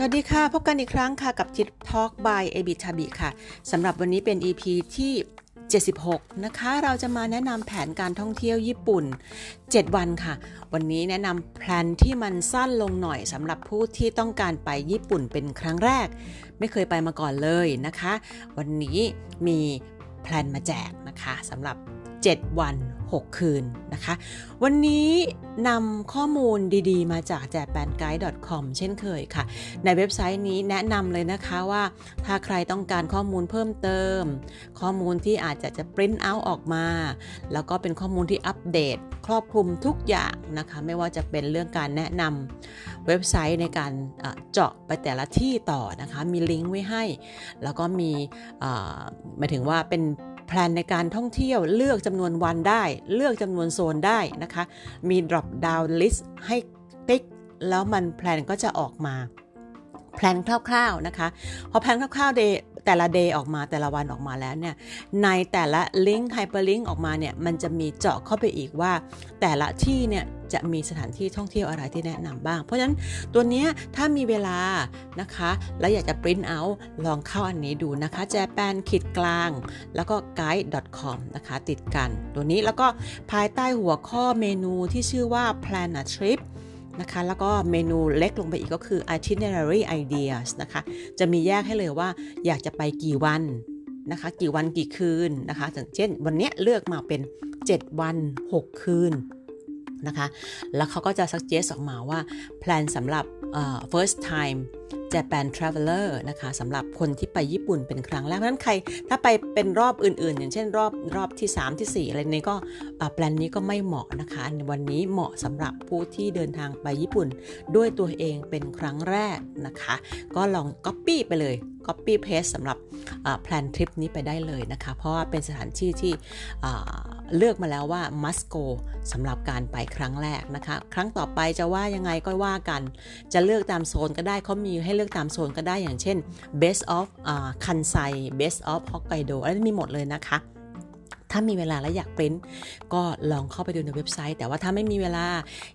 สวัสดีค่ะ พบกันอีกครั้งค่ะกับ Trip Talk by เอบิทาบิค่ะสำหรับวันนี้เป็น EP ที่ 76 นะคะ เราจะมาแนะนำแผนการท่องเที่ยวญี่ปุ่น 7 วันค่ะ วันนี้แนะนำแผนที่มันสั้นลงหน่อยสำหรับผู้ที่ต้องการไปญี่ปุ่นเป็นครั้งแรก ไม่เคยไปมาก่อนเลยนะคะ วันนี้มีแพลนมาแจกนะคะสำหรับ 7 วัน 6 คืนนะคะ วันนี้นำข้อมูลดีๆ มาจาก japanguide.com เช่นเคยค่ะ ในเว็บไซต์นี้แนะนำเลยนะคะว่า ถ้าใครต้องการข้อมูลเพิ่มเติม ข้อมูลที่อาจจะจะปริ้นเอาออกมา แล้วก็เป็นข้อมูลที่อัปเดต ครอบคลุมทุกอย่างนะคะ ไม่ว่าจะเป็นเรื่องการแนะนำเว็บไซต์ในการเจาะไปแต่ละที่ต่อนะคะ มีลิงก์ไว้ให้ แล้วก็มีหมายถึงว่าเป็น แพลนในการท่องเที่ยวเลือกจำนวนวันได้ เลือกจำนวนโซนได้นะคะ มี drop down list ให้ติ๊ก แล้วมันแพลนก็จะออกมาแพลนคร่าวๆนะคะ พอแพลนคร่าวๆ day แต่ละ day ออกมาแต่ละวันออกมาแล้วเนี่ยในแต่ละลิงก์ hyperlink ออกมาเนี่ยมันจะมีเจาะเข้าไปอีกว่า แต่ละที่เนี่ยจะมีสถานที่ท่องเที่ยวอะไรที่แนะนำบ้าง เพราะฉะนั้นตัวนี้ถ้ามีเวลานะคะ แล้วอยากจะปริ้นเอาลองเข้าอันนี้ดูนะคะ japan ขีดกลาง แล้วก็ guide.com นะคะ ติดกัน ตัวนี้แล้วก็ภายใต้หัวข้อเมนูที่ชื่อว่า plan a trip นะคะ แล้วก็เมนูเล็กลงไปอีกก็คือ itinerary ideas นะคะ จะมีแยกให้เลยว่าอยากจะไปกี่วันนะคะ กี่วันกี่คืนนะคะอย่างเช่น วันนี้เลือกมาเป็น 7 วัน 6 คืนนะคะ แล้วเขาก็จะ suggest ออกมาว่าแพลนสำหรับ first time Japan Traveler นะคะสำหรับคนที่ไปญี่ปุ่นเป็นครั้งแรกเพราะฉะนั้นใครถ้าไปเป็นรอบอื่นๆ อย่างเช่นรอบรอบที่ 3 ที่ 4 อะไรนี้ก็แปลนนี้ก็ไม่เหมาะนะคะวันนี้เหมาะสำหรับผู้ที่เดินทางไปญี่ปุ่น ด้วยตัวเองเป็นครั้งแรกนะคะ ก็ลอง Copy ไปเลย Copy Paste สำหรับแพลนทริปนี้ไปได้เลยนะคะ เพราะว่าเป็นสถานที่ที่เลือกมาแล้วว่า must go สำหรับการไปครั้งแรกนะคะ ครั้งต่อไปจะว่ายังไงก็ว่ากัน จะเลือกตามโซนก็ได้เขามีให้เลือกตามโซนก็ได้อย่างเช่น best of คันไซ best of Hokkaido อะไรมีหมดเลยนะคะ ถ้ามีเวลาและอยากปริ้นก็ลองเข้าไปดูในเว็บไซต์ แต่ว่าถ้าไม่มีเวลา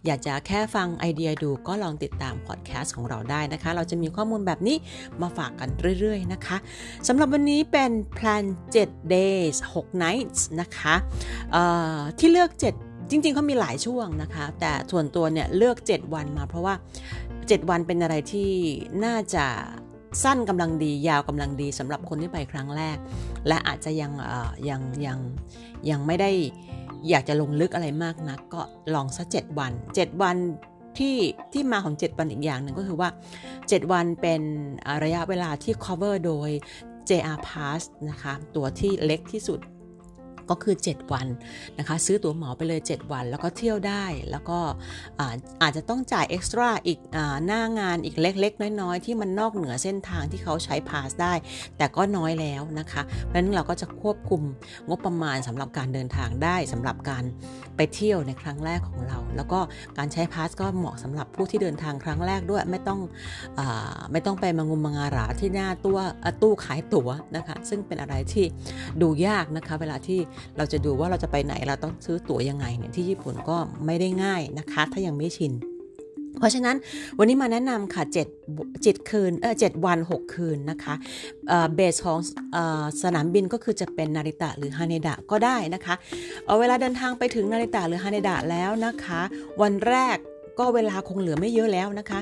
อยากจะแค่ฟังไอเดียดูก็ลองติดตามพอดแคสต์ของเราได้นะคะ เราจะมีข้อมูลแบบนี้มาฝากกันเรื่อยๆนะคะสำหรับวันนี้เป็นแพลน7 days 6 nights นะคะที่เลือก 7จริงๆเขามีหลายช่วงนะคะ แต่ส่วนตัวเนี่ยเลือก 7 วันมาเพราะว่า 7 วันเป็นอะไรที่น่าจะสั้นกำลังดี ยาวกำลังดีสำหรับคนที่ไปครั้งแรก และอาจจะยังยังยังยังไม่ได้อยากจะลงลึกอะไรมากนะก็ลองสัก7วัน 7 วันที่ที่มาของ 7 วันอีกอย่างหนึ่งก็คือว่า 7 วันเป็นระยะเวลาที่ cover โดย JR Pass นะคะ ตัวที่เล็กที่สุด ก็คือ 7 วันนะคะ ซื้อตั๋วเหมาไปเลย 7 วัน แล้วก็เที่ยวได้ แล้วก็อาจจะต้องจ่ายเอ็กซ์ตร้าอีกหน้างานอีกเล็ก ๆ น้อยๆ ที่มันนอกเหนือเส้นทางที่เขาใช้พาสได้ แต่ก็น้อยแล้วนะคะเพราะฉะนั้นเราก็จะควบคุมงบประมาณสำหรับการเดินทางได้สำหรับการไปเที่ยวในครั้งแรกของเรา แล้วก็การใช้พาสก็เหมาะสำหรับผู้ที่เดินทางครั้งแรกด้วยไม่ต้องอไม่ต้องไปมางุมมางาราที่หน้าตัวตู้ขายตั๋วนะคะ ซึ่งเป็นอะไรที่ดูยากนะคะ เวลาที่เราจะดูว่าเราจะไปไหนเราต้องซื้อตั๋วยังไงเนี่ยที่ญี่ปุ่นก็ไม่ได้ง่ายนะคะ ถ้ายังไม่ชิน เพราะฉะนั้นวันนี้มาแนะนำค่ะ7 7คืนเออ7วัน 6 คืนนะคะเบสของสนามบินก็คือจะเป็นนาริตะหรือฮานิดะก็ได้นะคะเเวลาเดินทางไปถึงนาริตะหรือฮานิดะแล้วนะคะ วันแรก ก็เวลาคงเหลือไม่เยอะแล้วนะคะ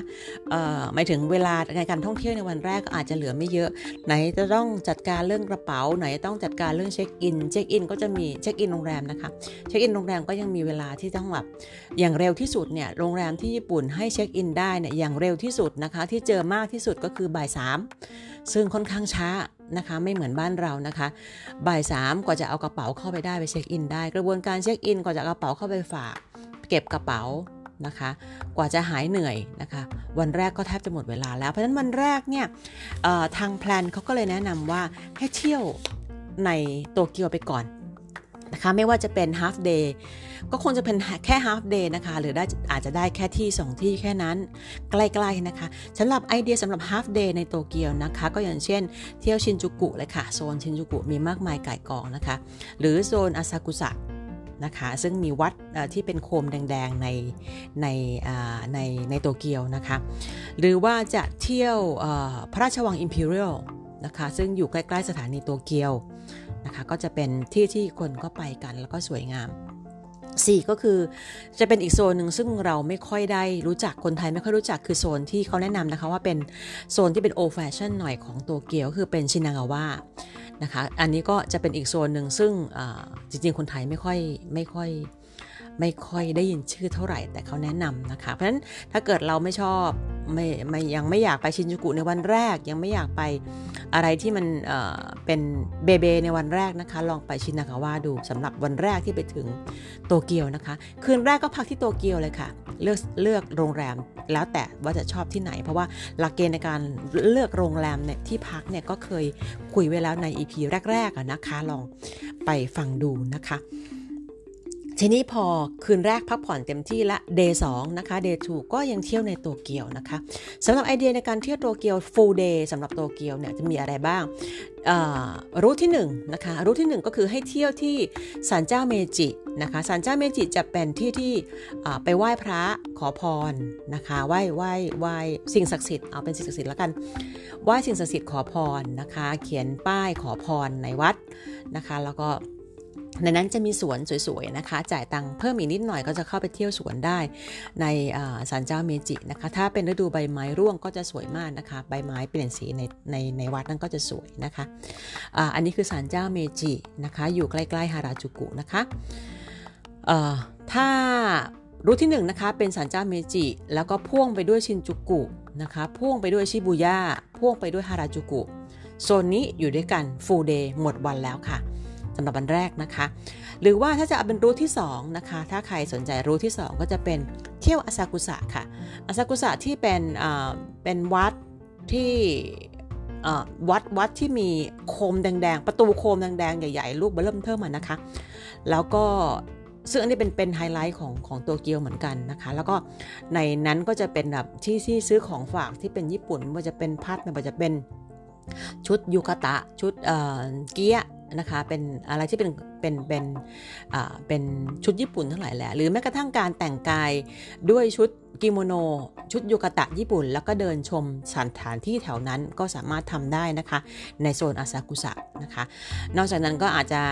หมายถึงเวลาในการท่องเที่ยวในวันแรกก็อาจจะเหลือไม่เยอะ ไหนจะต้องจัดการเรื่องกระเป๋า ไหนต้องจัดการเรื่องเช็คอิน เช็คอินก็จะมีเช็คอินโรงแรมนะคะ เช็คอินโรงแรมก็ยังมีเวลาที่ต้องแบบอย่างเร็วที่สุดเนี่ย โรงแรมที่ญี่ปุ่นให้เช็คอินได้เนี่ย อย่างเร็วที่สุดนะคะ ที่เจอมากที่สุดก็คือบ่ายสามซึ่งค่อนข้างช้านะคะไม่เหมือนบ้านเรานะคะบ่ายสามกว่าจะเอากระเป๋าเข้าไปได้ไปเช็คอินได้ กระบวนการเช็คอินกว่าจะกระเป๋าเข้าไปฝาก เก็บกระเป๋า นะคะ กว่าจะหายเหนื่อยนะคะ วันแรกก็แทบจะหมดเวลาแล้ว เพราะฉะนั้นวันแรกเนี่ยทางแพลนเขาก็เลยแนะนำว่าให้เที่ยวในโตเกียวไปก่อนนะคะไม่ว่าจะเป็น half day ก็คงจะเป็นแค่ half day นะคะ หรือได้อาจจะได้แค่ที่ 2 ที่แค่นั้น ใกล้ๆนะคะสำหรับไอเดียสำหรับ half day ในโตเกียวนะคะ ก็อย่างเช่น เที่ยวชินจูกุเลยค่ะ โซนชินจูกุมีมากมายไก่กองนะคะ หรือโซนอาซากุสะ นะคะ ซึ่งมีวัดที่เป็นโคมแดงๆในในในในโตเกียวนะคะ หรือว่าจะเที่ยวพระราชวัง Imperial นะคะซึ่งอยู่ใกล้ ๆ สถานีโตเกียวนะคะก็จะเป็นที่ที่คนก็ไปกันแล้วก็สวยงาม 4 ก็คือจะเป็นอีกโซนหนึ่งซึ่งเราไม่ค่อยได้รู้จักคนไทยไม่ค่อยรู้จักคือโซนที่เขาแนะนำนะคะว่าเป็นโซนที่เป็นโอแฟชั่นหน่อยของโตเกียวคือเป็นชินางาวะนะคะอันนี้ก็จะเป็นอีกโซนหนึ่งซึ่งจริงๆคนไทยไม่ค่อยไม่ค่อย ไม่ค่อยได้ยินชื่อเท่าไหร่แต่เขาแนะนำนะคะ เพราะฉะนั้นถ้าเกิดเราไม่ชอบไม่ไม่ยังไม่อยากไปชินจูกุในวันแรก ยังไม่อยากไปอะไรที่มันเเป็นเบเบในวันแรกนะคะ ลองไปชินากาวะดูสำหรับวันแรกที่ไปถึงโตเกียวนะคะ คืนแรกก็พักที่โตเกียวเลยค่ะ เลือกเลือกโรงแรมแล้วแต่ว่าจะชอบที่ไหน เพราะว่าหลักเกณฑ์ในการเลือกโรงแรมเนี่ยที่พักเนี่ยก็เคยคุยไว้แล้วใน EP แรกๆนะคะ ลองไปฟังดูนะคะ ทีนี้พอคืนแรกพักผ่อนเต็มที่ละ day 2นะคะ day 2ก็ยังเที่ยวในโตเกียวนะคะสำหรับไอเดียในการเที่ยวโตเกียว full day สำหรับโตเกียวเนี่ยจะมีอะไรบ้างรูทที่1นะคะรูทที่ 1 ก็คือให้เที่ยวที่ศาลเจ้าเมจินะคะศาลเจ้าเมจิจะเป็นที่ที่ไปไหว้พระขอพรนะคะไหว้ไหว้ไหว้สิ่งศักดิ์สิทธิ์เอาเป็นสิ่งศักดิ์สิทธิ์แล้วกันไหว้สิ่งศักดิ์สิทธิ์ขอพรนะคะ เขียนป้ายขอพรในวัดนะคะ แล้วก็ ในนั้นจะมีสวนสวยๆนะคะ จ่ายตังค์เพิ่มอีกนิดหน่อยก็จะเข้าไปเที่ยวสวนได้ในศาลเจ้าเมจินะคะ ถ้าเป็นฤดูใบไม้ร่วงก็จะสวยมากนะคะ ใบไม้เปลี่ยนสีในในในวัดนั้นก็จะสวยนะคะอะอันนี้คือศาลเจ้าเมจินะคะ อยู่ใกล้ๆฮาราจูกุนะคะ ถ้ารูทที่1นนะคะเป็นศาลเจ้าเมจิ แล้วก็พ่วงไปด้วยชินจูกุนะคะ พ่วงไปด้วยชิบูย่า พ่วงไปด้วยฮาราจูกุ โซนนี้อยู่ด้วยกันฟูลเดย์หมดวันแล้วค่ะ สำหรับวันแรกนะคะ หรือว่าถ้าจะเอาเป็นรูทที่2นะคะถ้าใครสนใจรูทที่ 2 ก็จะเป็นเที่ยวอาซากุสะค่ะอาซากุสะที่เป็นเป็นวัดที่วัดวัดที่มีโคมแดงๆ ประตูโคมแดงๆ ใหญ่ๆลูกเริ่มเทิมมานะคะ แล้วก็ซึ่งอันนี้เป็นเป็นไฮไลท์ของของโตเกียวเหมือนกันนะคะ แล้วก็ในนั้นก็จะเป็นแบบที่ที่ซื้อของฝากที่เป็นญี่ปุ่นไม่ว่าจะเป็นพัดไม่ว่าจะเป็นชุดยูคาตะ ชุดเกีย นะคะ เป็นอะไรที่เป็น เป็นเป็นเป็นชุดญี่ปุ่นทั้งหลายแหละ หรือแม้กระทั่งการแต่งกายด้วยชุดกิโมโน ชุดยูกะตะญี่ปุ่น แล้วก็เดินชมสถานที่แถวนั้นก็สามารถทำได้นะคะ ในโซนอาซากุสะนะคะ นอกจากนั้นก็อาจจะ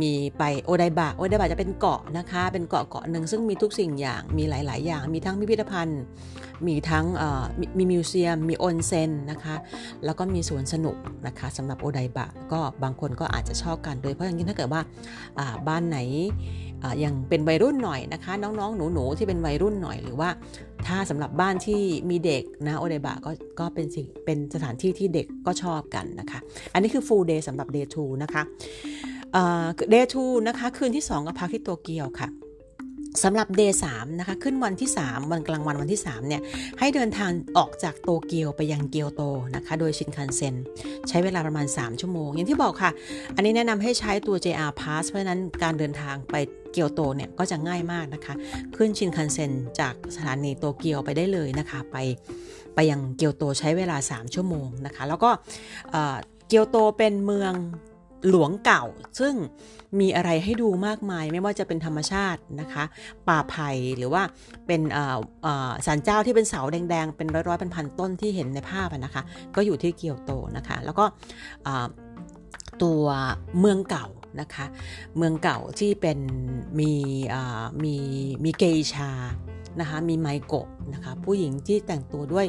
มีไปโอไดบะโอไดบะจะเป็นเกาะนะคะ เป็นเกาะเกาะหนึ่งซึ่งมีทุกสิ่งอย่างมีหลาย ๆ อย่าง มีทั้งพิพิธภัณฑ์ มีทั้งมีมิวเซียม มีออนเซ็นนะคะ แล้วก็มีสวนสนุกนะคะสำหรับโอไดบะก็บางคนก็อาจจะชอบกันโดยเฉพาะอย่างยิ่งถ้าเกิดว่าบ้านไหนยังเป็นวัยรุ่นหน่อยนะคะ น้องๆ หนูๆที่เป็นวัยรุ่นหน่อยหรือว่า ถ้าสำหรับบ้านที่มีเด็กนะโอเดบะก็ก็เป็นสิ่งเป็นสถานที่ที่เด็กก็ชอบกันนะคะ อันนี้คือ full day สำหรับ day 2 นะคะ day 2 นะคะ คืนที่ 2 ก็พักที่โตเกียวค่ะ สำหรับ day 3นะคะขึ้นวันที่ 3 วันกลางวันวันที่ 3 เนี่ยให้เดินทางออกจากโตเกียวไปยังเกียวโตนะคะโดยชินคันเซ็นใช้เวลาประมาณ 3 ชั่วโมง อย่างที่บอกค่ะ อันนี้แนะนำให้ใช้ตัว JR Pass เพราะฉะนั้นการเดินทางไปเกียวโตเนี่ยก็จะง่ายมากนะคะ ขึ้นชินคันเซ็นจากสถานีโตเกียวไปได้เลยนะคะ ไปไปยังเกียวโตใช้เวลา 3 ชั่วโมงนะคะ แล้วก็เกียวโตเป็นเมือง หลวงเก่า ซึ่งมีอะไรให้ดูมากมาย ไม่ว่าจะเป็นธรรมชาตินะคะ ป่าไผ่หรือว่าเป็นสารเจ้าที่เป็นเสาแดง ๆ เป็นร้อยๆเป็นพันต้นที่เห็นในภาพนะคะ ก็อยู่ที่เกียวโตนะคะ แล้วก็ตัวเมืองเก่านะคะ เมืองเก่าที่เป็นมีมีมีเกชานะคะมีไมโกะนะคะผู้หญิงที่แต่งตัวด้วย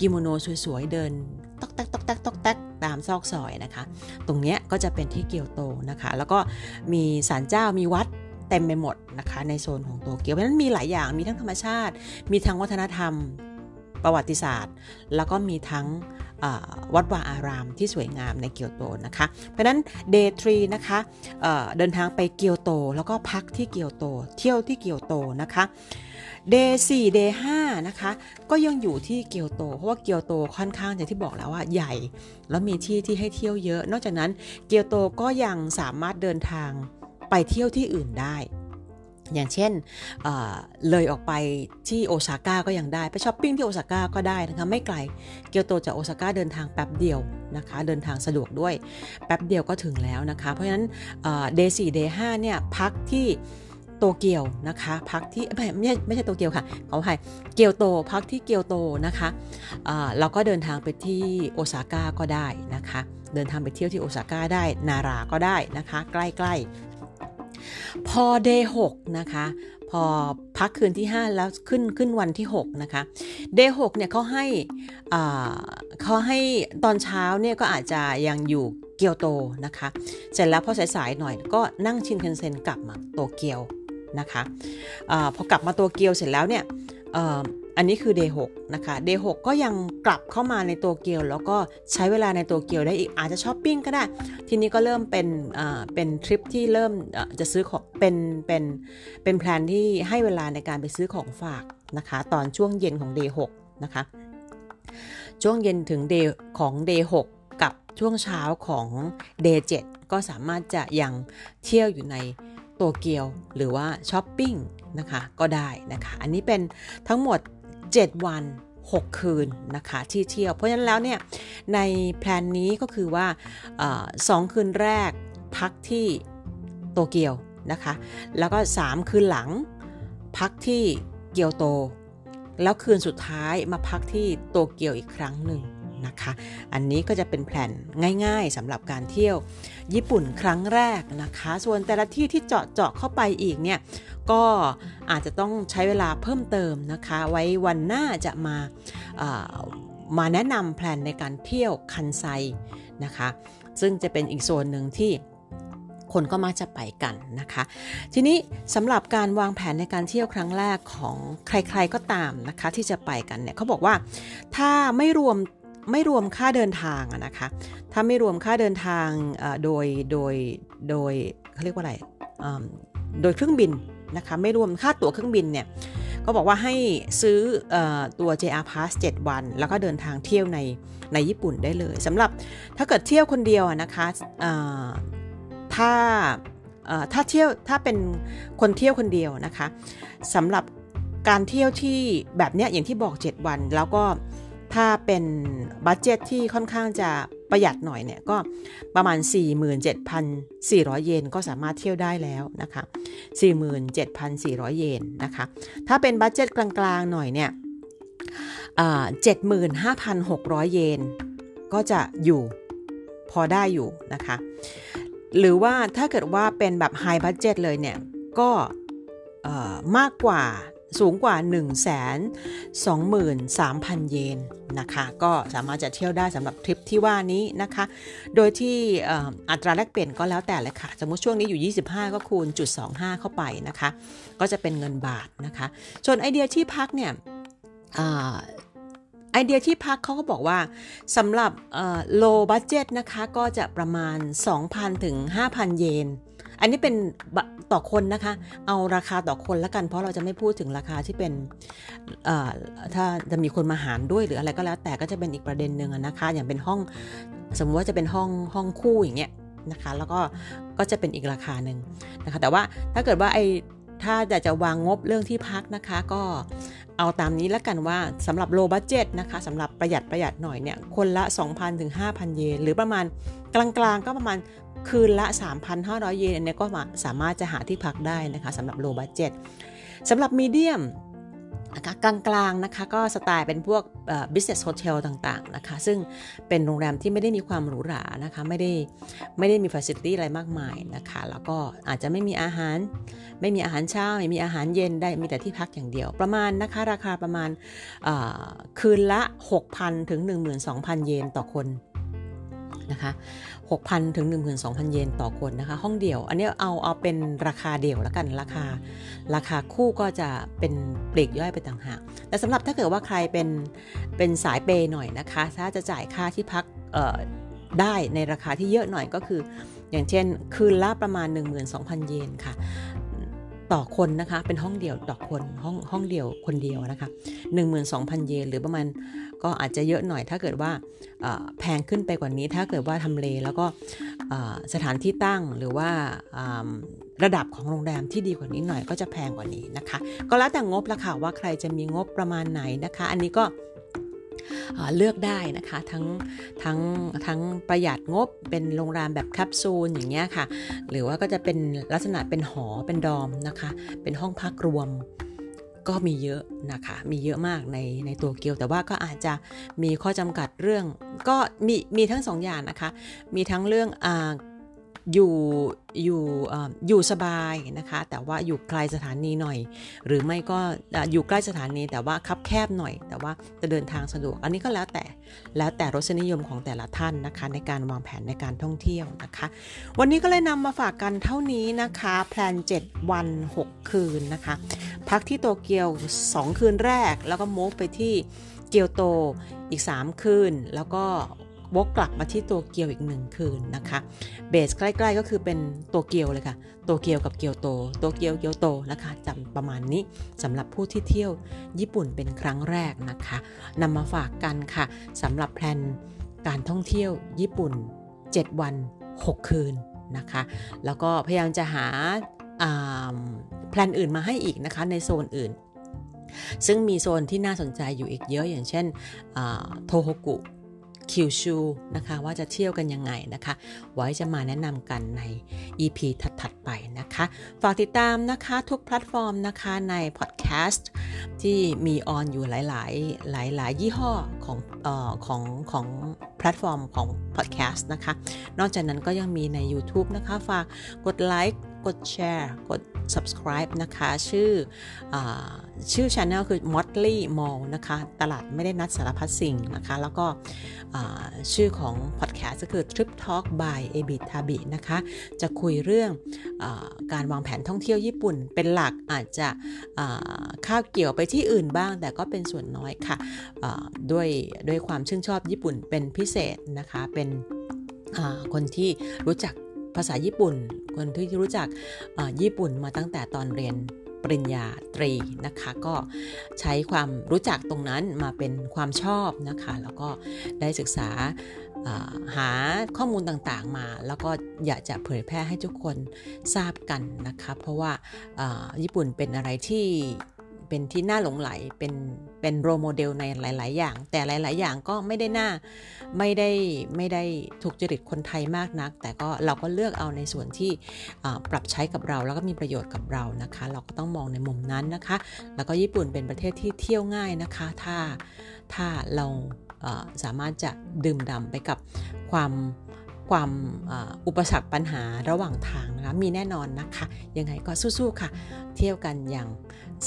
กิโมโนสวยๆ เดินตอกแตกตอกแตกตอกแตก ตามซอกซอยนะคะ ตรงนี้ก็จะเป็นที่เกียวโตนะคะ แล้วก็มีศาลเจ้ามีวัดเต็มไปหมดนะคะในโซนของโตเกียวเพราะฉะนั้นมีหลายอย่างมีทั้งธรรมชาติ มีทั้งวัฒนธรรมประวัติศาสตร์ แล้วก็มีทั้งวัดวาอารามที่สวยงามในเกียวโตนะคะ เพราะนั้น day 3นะคะเเดินทางไปเกียวโต แล้วก็พักที่เกียวโต เที่ยวที่เกียวโตนะคะ day 4 day 5นะคะ ก็ยังอยู่ที่เกียวโต เพราะว่าเกียวโตค่อนข้างอย่างที่บอกแล้วว่าใหญ่ แล้วมีที่ที่ให้เที่ยวเยอะ นอกจากนั้นเกียวโตก็ยังสามารถเดินทางไปเที่ยวที่อื่นได้ อย่างเช่นเเลยออกไปที่โอซาก้าก็ยังได้ ไปช้อปปิ้งที่โอซาก้าก็ได้นะคะไม่ไกล เกียวโตจากโอซาก้าเดินทางแป๊บเดียวนะคะเดินทางสะดวกด้วยแป๊บเดียวก็ถึงแล้วนะคะ เพราะฉะนั้น day สี่ day ห้าเนี่ยพักที่ โตเกียวนะคะพักที่ไม่ไม่ใช่ไม่ใช่โตเกียวค่ะขออภัยเกียวโตพักที่เกียวโตนะคะเราก็เดินทางไปที่โอซาก้าก็ได้นะคะ เดินทางไปเที่ยวที่โอซาก้าได้นาราก็ได้นะคะ ใกล้ๆ พอ day หกนะคะ พอพักคืนที่ 5 แล้วขึ้นขึ้นวันที่ 6 นะคะเดย์หเนี่ยเขาให้เขาให้ตอนเช้าเนี่ยก็อาจจะยังอยู่เกียวโตนะคะ เสร็จแล้วพอสายๆหน่อยก็นั่งชินคันเซ็นกลับมาโตเกียว นะคะอพอกลับมาตัวเกียวเสร็จแล้วเนี่ยอันนี้คือ day 6นะคะ day 6ก็ยังกลับเข้ามาในตัวเกียว แล้วก็ใช้เวลาในตัวเกียวได้อีกอาจจะช้อปปิ้งก็ได้ ทีนี้ก็เริ่มเป็นเป็นทริปที่เริ่มจะซื้อของเป็นเป็นเป็นแพลนที่ให้เวลาในการไปซื้อของฝากนะคะ ตอนช่วงเย็นของ day 6นะคะ ช่วงเย็นถึง day ของ day 6กับช่วงเช้าของ day 7ก็สามารถจะยังเที่ยวอยู่ใน โตเกียวหรือว่าช้อปปิ้งนะคะก็ได้นะคะ อันนี้เป็นทั้งหมด 7 วัน 6 คืนนะคะที่เที่ยว เพราะฉะนั้นแล้วเนี่ยในแพลนนี้ก็คือว่าสองคืนแรกพักที่โตเกียวนะคะแล้วก็ 3 คืนหลังพักที่เกียวโต แล้วคืนสุดท้ายมาพักที่โตเกียวอีกครั้งหนึ่ง นะคะ อันนี้ก็จะเป็นแผนง่ายๆสำหรับการเที่ยวญี่ปุ่นครั้งแรกนะคะ ส่วนแต่ละที่ที่เจาะเจาะเข้าไปอีกเนี่ยก็อาจจะต้องใช้เวลาเพิ่มเติมนะคะ ไว้วันหน้าจะมามาแนะนำแผนในการเที่ยวคันไซนะคะ ซึ่งจะเป็นอีกโซนหนึ่งที่คนก็มักจะไปกันนะคะ ทีนี้สำหรับการวางแผนในการเที่ยวครั้งแรกของใครๆก็ตามนะคะ ที่จะไปกันเนี่ยเขาบอกว่าถ้าไม่รวม ไม่รวมค่าเดินทางนะคะ ถ้าไม่รวมค่าเดินทางโดยโดยโดยเขาเรียกว่าอะไรโดยเครื่องบินนะคะ ไม่รวมค่าตั๋วเครื่องบินเนี่ยก็บอกว่าให้ซื้ออตัว JR Pass 7 วัน แล้วก็เดินทางเที่ยวในในญี่ปุ่นได้เลยสำหรับถ้าเกิดเที่ยวคนเดียวนะคะถ้าถ้าเที่ยวถ้าเป็นคนเที่ยวคนเดียวนะคะสำหรับการเที่ยวที่แบบเนี้ยอย่างที่บอก 7 วัน แล้วก็ ถ้าเป็นบัตเจ็ตที่ค่อนข้างจะประหยัดหน่อยเนี่ยก็ประมาณ 47,400 เยนก็สามารถเที่ยวได้แล้วนะคะ 47,400 เยนนะคะ ถ้าเป็น budget กลางๆหน่อยเนี่ย75,600 เยนก็จะอยู่พอได้อยู่นะคะ หรือว่าถ้าเกิดว่าเป็นแบบ high budget เลยเนี่ย ก็มากกว่า สูงกว่า 1 2 3 0 0 0 เยนนะคะ ก็สามารถจะเที่ยวได้สำหรับทริปที่ว่านี้นะคะ โดยที่อัตราแลกเปลี่ยนก็แล้วแต่เลยค่ะ สมมติช่วงนี้อยู่ 25 ก็คูณจุด25 เข้าไปนะคะ ก็จะเป็นเงินบาทนะคะ ส่วนไอเดียที่พักเนี่ยไอเดียที่พักเขาก็บอกว่าสำหรับ low budget นะคะก็จะประมาณ 2,000 ถึง 5,000 เยน อันนี้เป็นต่อคนนะคะ เอาราคาต่อคนล้วกัน เพราะเราจะไม่พูดถึงราคาที่เป็นถ้าจะมีคนมาหารด้วยหรืออะไรก็แล้ว แต่ก็จะเป็นอีกประเด็นหนึ่งนะคะ อย่างเป็นห้องสมมติว่าจะเป็นห้องห้องคู่อย่างเงี้ยนะคะ แล้วก็ก็จะเป็นอีกราคาหนึ่งนะคะ แต่ว่าถ้าเกิดว่าไอถ้าอยากจะวางงบเรื่องที่พักนะคะ ก็ เอาตามนี้แล้วกันว่าสำหรับโลบัจเจตนะคะสำหรับประหยัดประหยัดหน่อยเนี่ยคนละ 2,000 ถึง 5,000 เยน หรือประมาณกลางๆก็ประมาณคืนละ 3,500 เยนเนี่ยก็สามารถจะหาที่พักได้นะคะสำหรับโลบัจเจตสำหรับมีเดียม นะคะกลางๆนะคะก็สไตล์เป็นพวก business hotel ต่างๆนะคะซึ่งเป็นโรงแรมที่ไม่ได้มีความหรูหรานะคะไม่ได้ไม่ได้มี facility อะไรมากมายนะคะแล้วก็อาจจะไม่มีอาหาร ไม่มีอาหารเช้าไม่มีอาหารเย็นได้มีแต่ที่พักอย่างเดียว ประมาณนะคะราคาประมาณคืนละ 6,000 ถึง 12,000 เยนต่อคน นะคะ6,000 ถึง 12,000 เยนต่อคนนะคะ ห้องเดี่ยว อันนี้เอาเอาเป็นราคาเดี่ยวแล้วกันราคา ราคาคู่ก็จะเป็นปลีกย่อยไปต่างหากแต่สำหรับถ้าเกิดว่าใครเป็นเป็นสายเปย์หน่อยนะคะ ถ้าจะจ่ายค่าที่พักได้ในราคาที่เยอะหน่อยก็คือ อย่างเช่น คืนละประมาณ 12,000 เยนค่ะ ต่อคนนะคะ เป็นห้องเดียวต่อคนห้องห้องเดียวคนเดียวนะคะ12,000 เยนหรือประมาณก็อาจจะเยอะหน่อยถ้าเกิดว่าแพงขึ้นไปกว่านี้ถ้าเกิดว่าทำเลแล้วก็สถานที่ตั้งหรือว่าระดับของโรงแรมที่ดีกว่านี้หน่อยก็จะแพงกว่านี้นะคะ ก็แล้วแต่งบละค่ะว่าใครจะมีงบประมาณไหนนะคะ อันนี้ก็ เลือกได้นะคะทั้งทั้งทั้งประหยัดงบเป็นโรงแรมแบบแคปซูลอย่างเงี้ยค่ะ หรือว่าก็จะเป็นลักษณะเป็นหอเป็นดอมนะคะ เป็นห้องพักรวมก็มีเยอะนะคะ มีเยอะมากในในตัวเกียว แต่ว่าก็อาจจะมีข้อจำกัดเรื่อง ก็มีมีทั้งสองอย่างนะคะ มีทั้งเรื่องอ่า อยู่อยู่อยู่สบายนะคะ แต่ว่าอยู่ไกลสถานีหน่อย หรือไม่ก็อยู่ใกล้สถานีแต่ว่าคับแคบหน่อย แต่ว่าจะเดินทางสะดวก อันนี้ก็แล้วแต่แล้วแต่รสนิยมของแต่ละท่านนะคะ ในการวางแผนในการท่องเที่ยวนะคะ วันนี้ก็เลยนำมาฝากกันเท่านี้นะคะแพลน 7 วัน 6 คืนนะคะ พักที่โตเกียว 2 คืนแรก แล้วก็มูฟไปที่เกียวโตอีก 3 คืนแล้วก็ วกกลับมาที่ตัวเกียวอีกหนึ่งคืนนะคะเบสใกล้ๆก็คือเป็นตัวเกียวเลยค่ะตัวเกียวกับเกียวโตตัวเกียวเกียวโตนะคะจำประมาณนี้สำหรับผู้ที่เที่ยวญี่ปุ่นเป็นครั้งแรกนะคะนำมาฝากกันค่ะสำหรับแพลนการท่องเที่ยวญี่ปุ่น 7 วัน 6 คืนนะคะแล้วก็พยายามจะหาแพลนอื่นมาให้อีกนะคะในโซนอื่นซึ่งมีโซนที่น่าสนใจอยู่อีกเยอะอย่างเช่นโทโฮกุ คิวชูนะคะว่าจะเที่ยวกันยังไงนะคะ ไว้จะมาแนะนำกันใน EP ถัดๆไปนะคะ ฝากติดตามนะคะทุกแพลตฟอร์มนะคะในพอดแคสต์ที่มี on อยู่หลายๆ หลาย ๆ ยี่ห้อของออของของแพลตฟอร์มของพอดแคสต์นะคะ นอกจากนั้นก็ยังมีใน YouTube นะคะ ฝากกดไลค์ กดแชร์ กด subscribe นะคะ ชื่ออชื่อ channel คือ Motley Mall นะคะ ตลาดไม่ได้นัดสารพัดสิ่งนะคะ แล้วก็ชื่อของ podcast ก็คือ Trip Talk by a b i t a b i นะคะ จะคุยเรื่องอการวางแผนท่องเที่ยวญี่ปุ่น เป็นหลักอาจจะข้าวเกี่ยวไปที่อื่นบ้าง แต่ก็เป็นส่วนน้อยค่ะด้วยด้วยความชื่นชอบญี่ปุ่นเป็นพิเศษนะคะ เป็นคนที่รู้จัก ภาษาญี่ปุ่น คนที่รู้จักญี่ปุ่นมาตั้งแต่ตอนเรียนปริญญาตรีนะคะ ก็ใช้ความรู้จักตรงนั้นมาเป็นความชอบนะคะ แล้วก็ได้ศึกษาหาข้อมูลต่างๆมา แล้วก็อยากจะเผยแพร่ให้ทุกคนทราบกันนะคะ เพราะว่าญี่ปุ่นเป็นอะไรที่ เป็นที่น่าหลงไหลเป็นเป็นโรโมเดลในหลาย ๆ อย่าง แต่หลาย ๆ อย่างก็ไม่ได้น่าไม่ได้ไม่ได้ถูกจริตคนไทยมากนัก แต่ก็เราก็เลือกเอาในส่วนที่ปรับใช้กับเราแล้วก็มีประโยชน์กับเรานะคะ เราก็ต้องมองในมุมนั้นนะคะ แล้วก็ญี่ปุ่นเป็นประเทศที่เที่ยวง่ายนะคะ ถ้าถ้าเราสามารถจะดื่มด่าไปกับความความอุปสรรคปัญหาระหว่างทางนะคะมีแน่นอนนะคะ ยังไงก็สู้ๆค่ะ เที่ยวกันอย่าง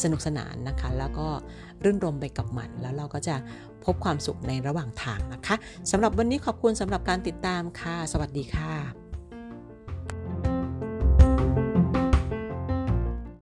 สนุกสนานนะคะ แล้วก็รื่นรมไปกับมัน แล้วเราก็จะพบความสุขในระหว่างทางนะคะสำหรับวันนี้ขอบคุณสำหรับการติดตามค่ะ สวัสดีค่ะ